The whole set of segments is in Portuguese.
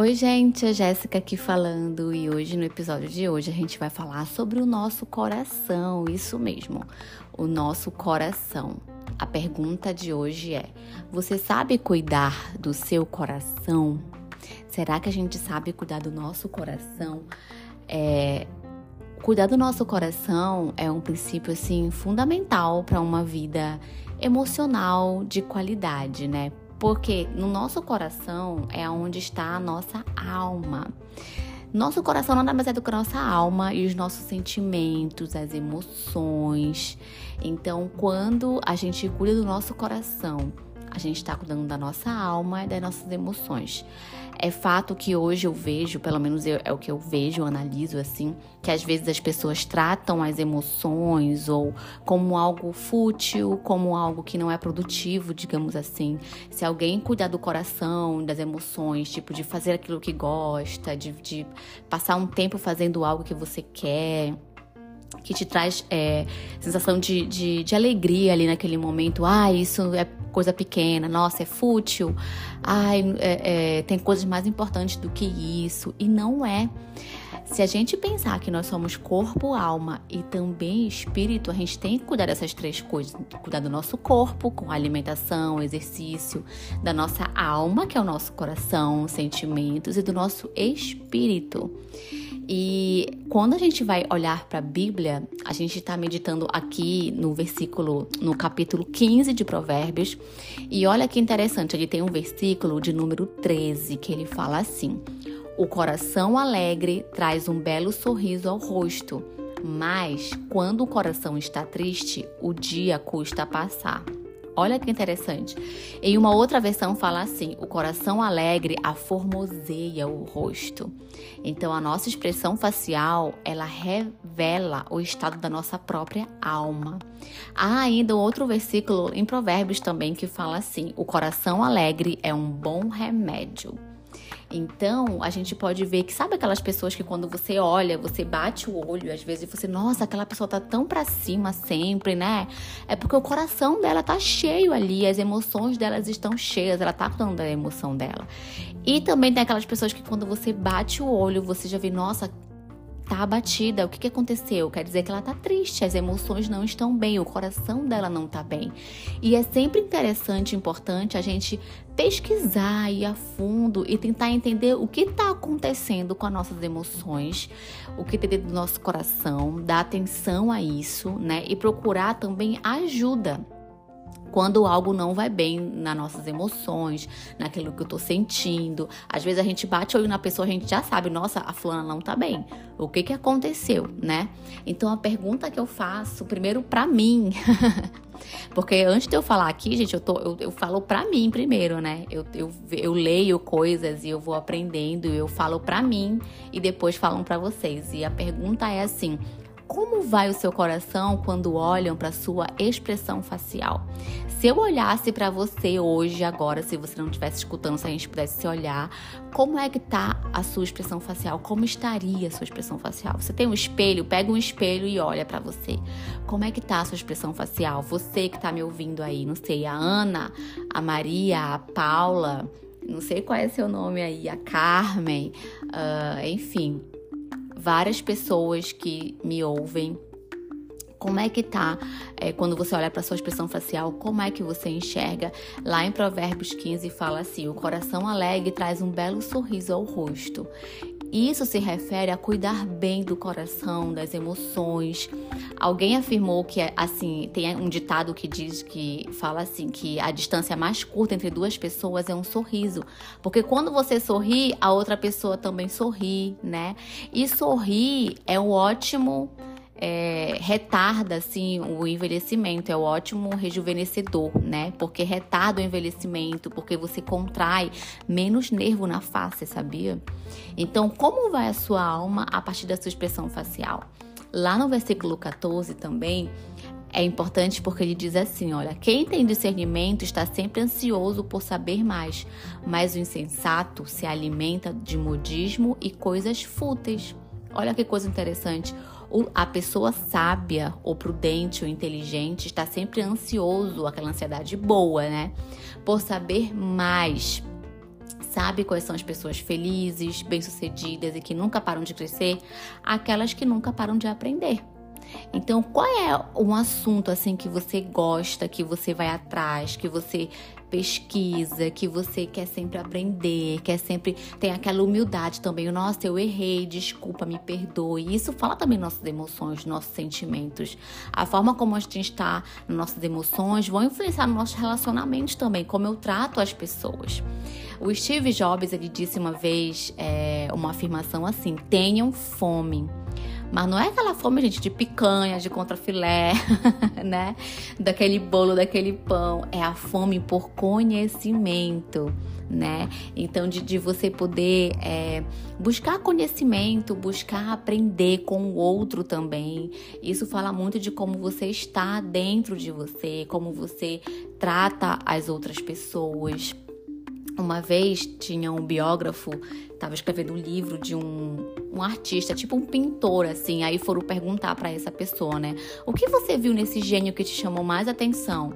Oi, gente, a Jéssica aqui falando e hoje no episódio de hoje a gente vai falar sobre o nosso coração, isso mesmo, o nosso coração. A pergunta de hoje é: você sabe cuidar do seu coração? Será que a gente sabe cuidar do nosso coração? É, cuidar do nosso coração é um princípio assim fundamental para uma vida emocional de qualidade, né? Porque no nosso coração é onde está a nossa alma. Nosso coração nada mais é do que a nossa alma e os nossos sentimentos, as emoções. Então, quando a gente cuida do nosso coração, a gente está cuidando da nossa alma e das nossas emoções. É fato que hoje eu vejo, pelo menos eu, é o que eu vejo, eu analiso assim, que às vezes as pessoas tratam as emoções ou como algo fútil, como algo que não é produtivo, digamos assim. Se alguém cuidar do coração, das emoções, tipo de fazer aquilo que gosta, de, de passar um tempo fazendo algo que você quer que te traz é, sensação de, de, de, alegria ali naquele momento. Ah, isso é coisa pequena, nossa, é fútil. Ai, é, é, tem coisas mais importantes do que isso. E não é. Se a gente pensar que nós somos corpo, alma e também espírito, a gente tem que cuidar dessas três coisas. Cuidar do nosso corpo, com alimentação, exercício, da nossa alma, que é o nosso coração, sentimentos, e do nosso espírito. E quando a gente vai olhar para a Bíblia, a gente está meditando aqui no versículo, no capítulo 15 de Provérbios. E olha que interessante, ele tem um versículo de número 13 que ele fala assim: O coração alegre traz um belo sorriso ao rosto, mas quando o coração está triste, o dia custa passar. Olha que interessante. Em uma outra versão fala assim: o coração alegre aformoseia o rosto. Então a nossa expressão facial, ela revela o estado da nossa própria alma. Há ainda um outro versículo em Provérbios também que fala assim: o coração alegre é um bom remédio. Então, a gente pode ver que sabe aquelas pessoas que quando você olha, você bate o olho, às vezes você, nossa, aquela pessoa tá tão para cima sempre, né? É porque o coração dela tá cheio ali, as emoções delas estão cheias, ela tá falando da emoção dela. E também tem aquelas pessoas que quando você bate o olho, você já vê, nossa, tá abatida. O que, que aconteceu? Quer dizer que ela tá triste, as emoções não estão bem, o coração dela não tá bem. E é sempre interessante, importante a gente pesquisar ir a fundo e tentar entender o que está acontecendo com as nossas emoções, o que tem dentro do nosso coração, dar atenção a isso, né? E procurar também ajuda quando algo não vai bem nas nossas emoções, naquilo que eu tô sentindo. Às vezes a gente bate o olho na pessoa, a gente já sabe, nossa, a fulana não tá bem. O que que aconteceu, né? Então a pergunta que eu faço, primeiro para mim, porque antes de eu falar aqui, gente, eu, tô, eu, eu falo para mim primeiro, né? Eu, eu, eu leio coisas e eu vou aprendendo, eu falo para mim e depois falam para vocês. E a pergunta é assim: como vai o seu coração quando olham para sua expressão facial? Se eu olhasse para você hoje, agora, se você não estivesse escutando, se a gente pudesse se olhar, como é que tá a sua expressão facial? Como estaria a sua expressão facial? Você tem um espelho? Pega um espelho e olha para você. Como é que tá a sua expressão facial? Você que tá me ouvindo aí, não sei, a Ana, a Maria, a Paula, não sei qual é seu nome aí, a Carmen, uh, enfim, várias pessoas que me ouvem. Como é que tá é, quando você olha para sua expressão facial? Como é que você enxerga? Lá em Provérbios 15 fala assim: o coração alegre traz um belo sorriso ao rosto. Isso se refere a cuidar bem do coração, das emoções. Alguém afirmou que assim, tem um ditado que diz que fala assim que a distância mais curta entre duas pessoas é um sorriso, porque quando você sorri, a outra pessoa também sorri, né? E sorrir é um ótimo é, retarda assim o envelhecimento, é o ótimo rejuvenescedor, né? Porque retarda o envelhecimento, porque você contrai menos nervo na face, sabia? Então, como vai a sua alma a partir da sua expressão facial? Lá no versículo 14 também é importante porque ele diz assim: olha, quem tem discernimento está sempre ansioso por saber mais, mas o insensato se alimenta de modismo e coisas fúteis. Olha que coisa interessante a pessoa sábia, ou prudente, ou inteligente está sempre ansioso, aquela ansiedade boa, né? Por saber mais. Sabe quais são as pessoas felizes, bem-sucedidas e que nunca param de crescer? Aquelas que nunca param de aprender. Então, qual é um assunto assim que você gosta, que você vai atrás, que você pesquisa, que você quer sempre aprender, quer sempre tem aquela humildade também. Nossa, eu errei, desculpa, me perdoe. Isso fala também nossas emoções, nossos sentimentos. A forma como a gente está nas nossas emoções vão influenciar nos nossos relacionamentos também, como eu trato as pessoas. O Steve Jobs ele disse uma vez é, uma afirmação assim: tenham fome. Mas não é aquela fome, gente, de picanha, de contrafilé, né? Daquele bolo, daquele pão. É a fome por conhecimento, né? Então, de, de você poder é, buscar conhecimento, buscar aprender com o outro também. Isso fala muito de como você está dentro de você, como você trata as outras pessoas. Uma vez tinha um biógrafo, estava escrevendo um livro de um, um artista, tipo um pintor, assim. Aí foram perguntar para essa pessoa, né? O que você viu nesse gênio que te chamou mais atenção?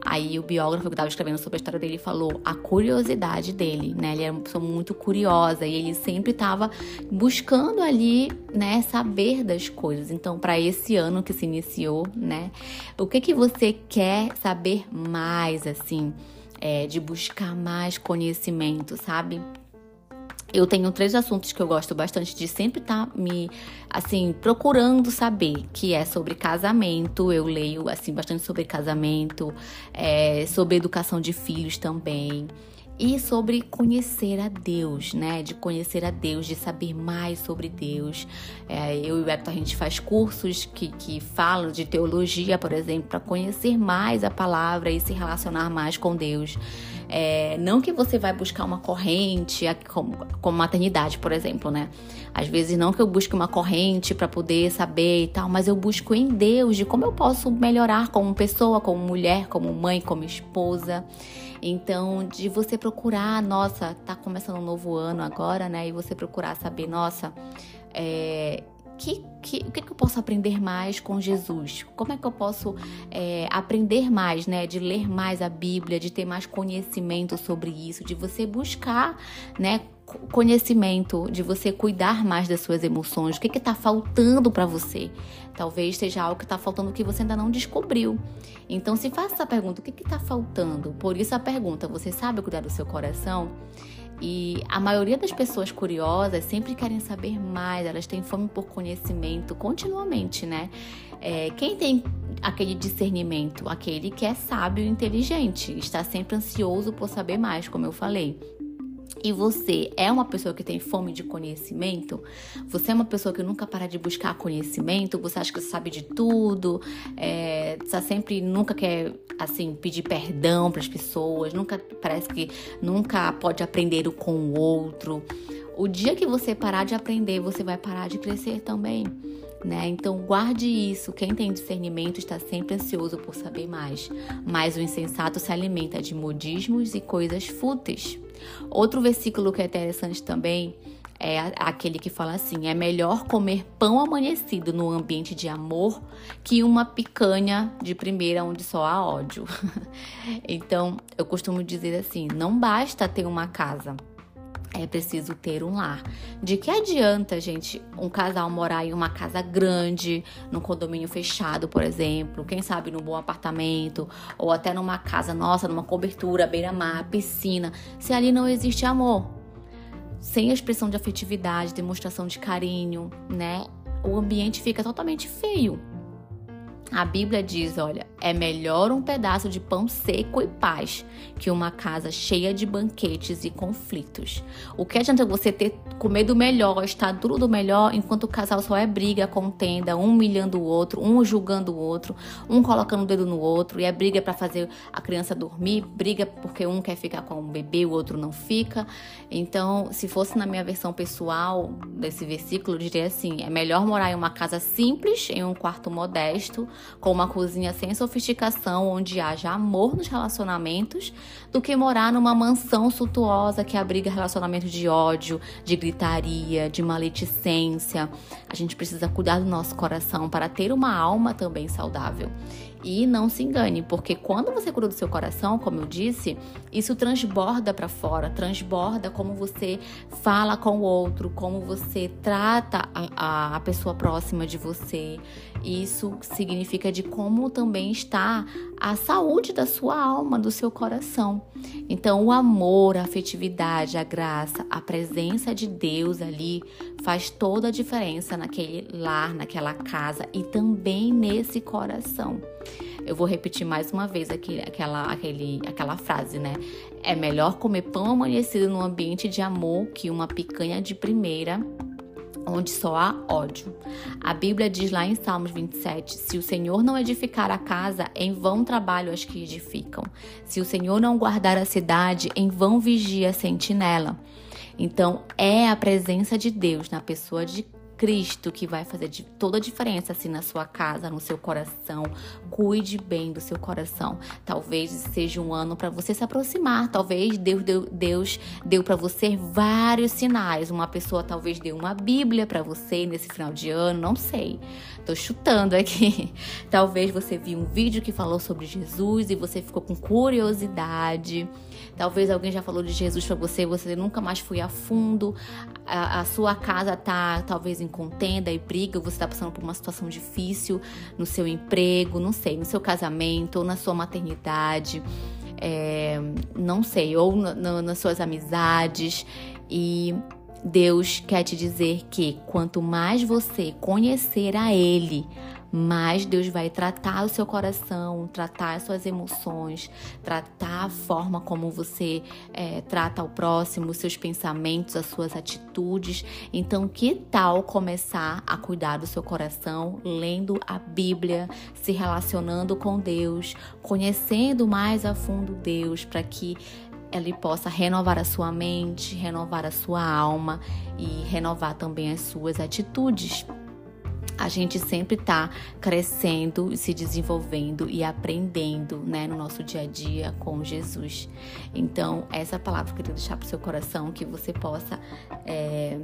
Aí o biógrafo que estava escrevendo sobre a história dele falou a curiosidade dele, né? Ele era uma pessoa muito curiosa e ele sempre estava buscando ali, né, saber das coisas. Então, para esse ano que se iniciou, né? O que que você quer saber mais, assim? é, de buscar mais conhecimento, sabe? Eu tenho três assuntos que eu gosto bastante de sempre estar tá me, assim, procurando saber, que é sobre casamento. Eu leio, assim, bastante sobre casamento, é, sobre educação de filhos também e sobre conhecer a Deus, né? De conhecer a Deus, de saber mais sobre Deus. É, eu e o Hector, a gente faz cursos que, que falam de teologia, por exemplo, para conhecer mais a palavra e se relacionar mais com Deus. É, não que você vai buscar uma corrente, como, como maternidade, por exemplo, né? Às vezes não que eu busque uma corrente para poder saber e tal, mas eu busco em Deus de como eu posso melhorar como pessoa, como mulher, como mãe, como esposa. Então, de você procurar, nossa, tá começando um novo ano agora, né? E você procurar saber, nossa, é, que, que, o que, que eu posso aprender mais com Jesus? Como é que eu posso é, aprender mais, né? De ler mais a Bíblia, de ter mais conhecimento sobre isso, de você buscar, né? Conhecimento, de você cuidar mais das suas emoções, o que está faltando para você. Talvez seja algo que está faltando que você ainda não descobriu. Então, se faça essa pergunta: o que está faltando? Por isso, a pergunta: você sabe cuidar do seu coração? E a maioria das pessoas curiosas sempre querem saber mais, elas têm fome por conhecimento continuamente, né? É, quem tem aquele discernimento? Aquele que é sábio e inteligente, está sempre ansioso por saber mais, como eu falei e você é uma pessoa que tem fome de conhecimento, você é uma pessoa que nunca para de buscar conhecimento, você acha que sabe de tudo, é, sempre nunca quer assim pedir perdão para as pessoas, nunca parece que nunca pode aprender com o outro. O dia que você parar de aprender, você vai parar de crescer também né? Então guarde isso. Quem tem discernimento está sempre ansioso por saber mais. Mas o insensato se alimenta de modismos e coisas fúteis. Outro versículo que é interessante também é aquele que fala assim: é melhor comer pão amanhecido no ambiente de amor que uma picanha de primeira onde só há ódio. então, eu costumo dizer assim: não basta ter uma casa é preciso ter um lar. De que adianta, gente, um casal morar em uma casa grande, num condomínio fechado, por exemplo, quem sabe num bom apartamento, ou até numa casa nossa, numa cobertura, beira-mar, piscina, se ali não existe amor? Sem expressão de afetividade, demonstração de carinho, né? O ambiente fica totalmente feio. A Bíblia diz: olha, é melhor um pedaço de pão seco e paz que uma casa cheia de banquetes e conflitos. O que adianta você ter comer do melhor, estar duro do melhor, enquanto o casal só é briga, contenda, um humilhando o outro, um julgando o outro, um colocando o dedo no outro, e é briga para fazer a criança dormir, briga porque um quer ficar com o bebê, o outro não fica. Então, se fosse na minha versão pessoal desse versículo, eu diria assim: é melhor morar em uma casa simples, em um quarto modesto com uma cozinha sem sofisticação, onde haja amor nos relacionamentos, do que morar numa mansão suntuosa que abriga relacionamentos de ódio, de gritaria, de maledicência. A gente precisa cuidar do nosso coração para ter uma alma também saudável. E não se engane, porque quando você cura do seu coração, como eu disse, isso transborda para fora, transborda como você fala com o outro, como você trata a, a pessoa próxima de você. Isso significa de como também está a saúde da sua alma, do seu coração. Então, o amor, a afetividade, a graça, a presença de Deus ali faz toda a diferença naquele lar, naquela casa e também nesse coração. Eu vou repetir mais uma vez aqui, aquela, aquele, aquela frase, né? É melhor comer pão amanhecido num ambiente de amor que uma picanha de primeira onde só há ódio. A Bíblia diz lá em Salmos 27: Se o Senhor não edificar a casa, em vão trabalham as que edificam. Se o Senhor não guardar a cidade, em vão vigia a sentinela. Então, é a presença de Deus na pessoa de Cristo que vai fazer toda a diferença assim na sua casa, no seu coração. Cuide bem do seu coração. Talvez seja um ano para você se aproximar. Talvez Deus deu, Deus deu para você vários sinais. Uma pessoa talvez deu uma Bíblia para você nesse final de ano, não sei. Tô chutando aqui. Talvez você viu um vídeo que falou sobre Jesus e você ficou com curiosidade. Talvez alguém já falou de Jesus para você, você nunca mais foi a fundo. A, a sua casa tá talvez em contenda e briga, você está passando por uma situação difícil no seu emprego, não sei, no seu casamento ou na sua maternidade. É, não sei, ou no, no, nas suas amizades. E Deus quer te dizer que quanto mais você conhecer a Ele, mais Deus vai tratar o seu coração, tratar as suas emoções, tratar a forma como você é, trata o próximo, os seus pensamentos, as suas atitudes. Então, que tal começar a cuidar do seu coração lendo a Bíblia, se relacionando com Deus, conhecendo mais a fundo Deus, para que ele possa renovar a sua mente, renovar a sua alma e renovar também as suas atitudes a gente sempre está crescendo, se desenvolvendo e aprendendo, né, no nosso dia a dia com Jesus. Então, essa palavra eu queria deixar para o seu coração que você possa é,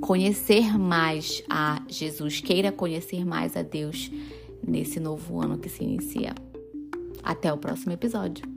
conhecer mais a Jesus, queira conhecer mais a Deus nesse novo ano que se inicia. Até o próximo episódio.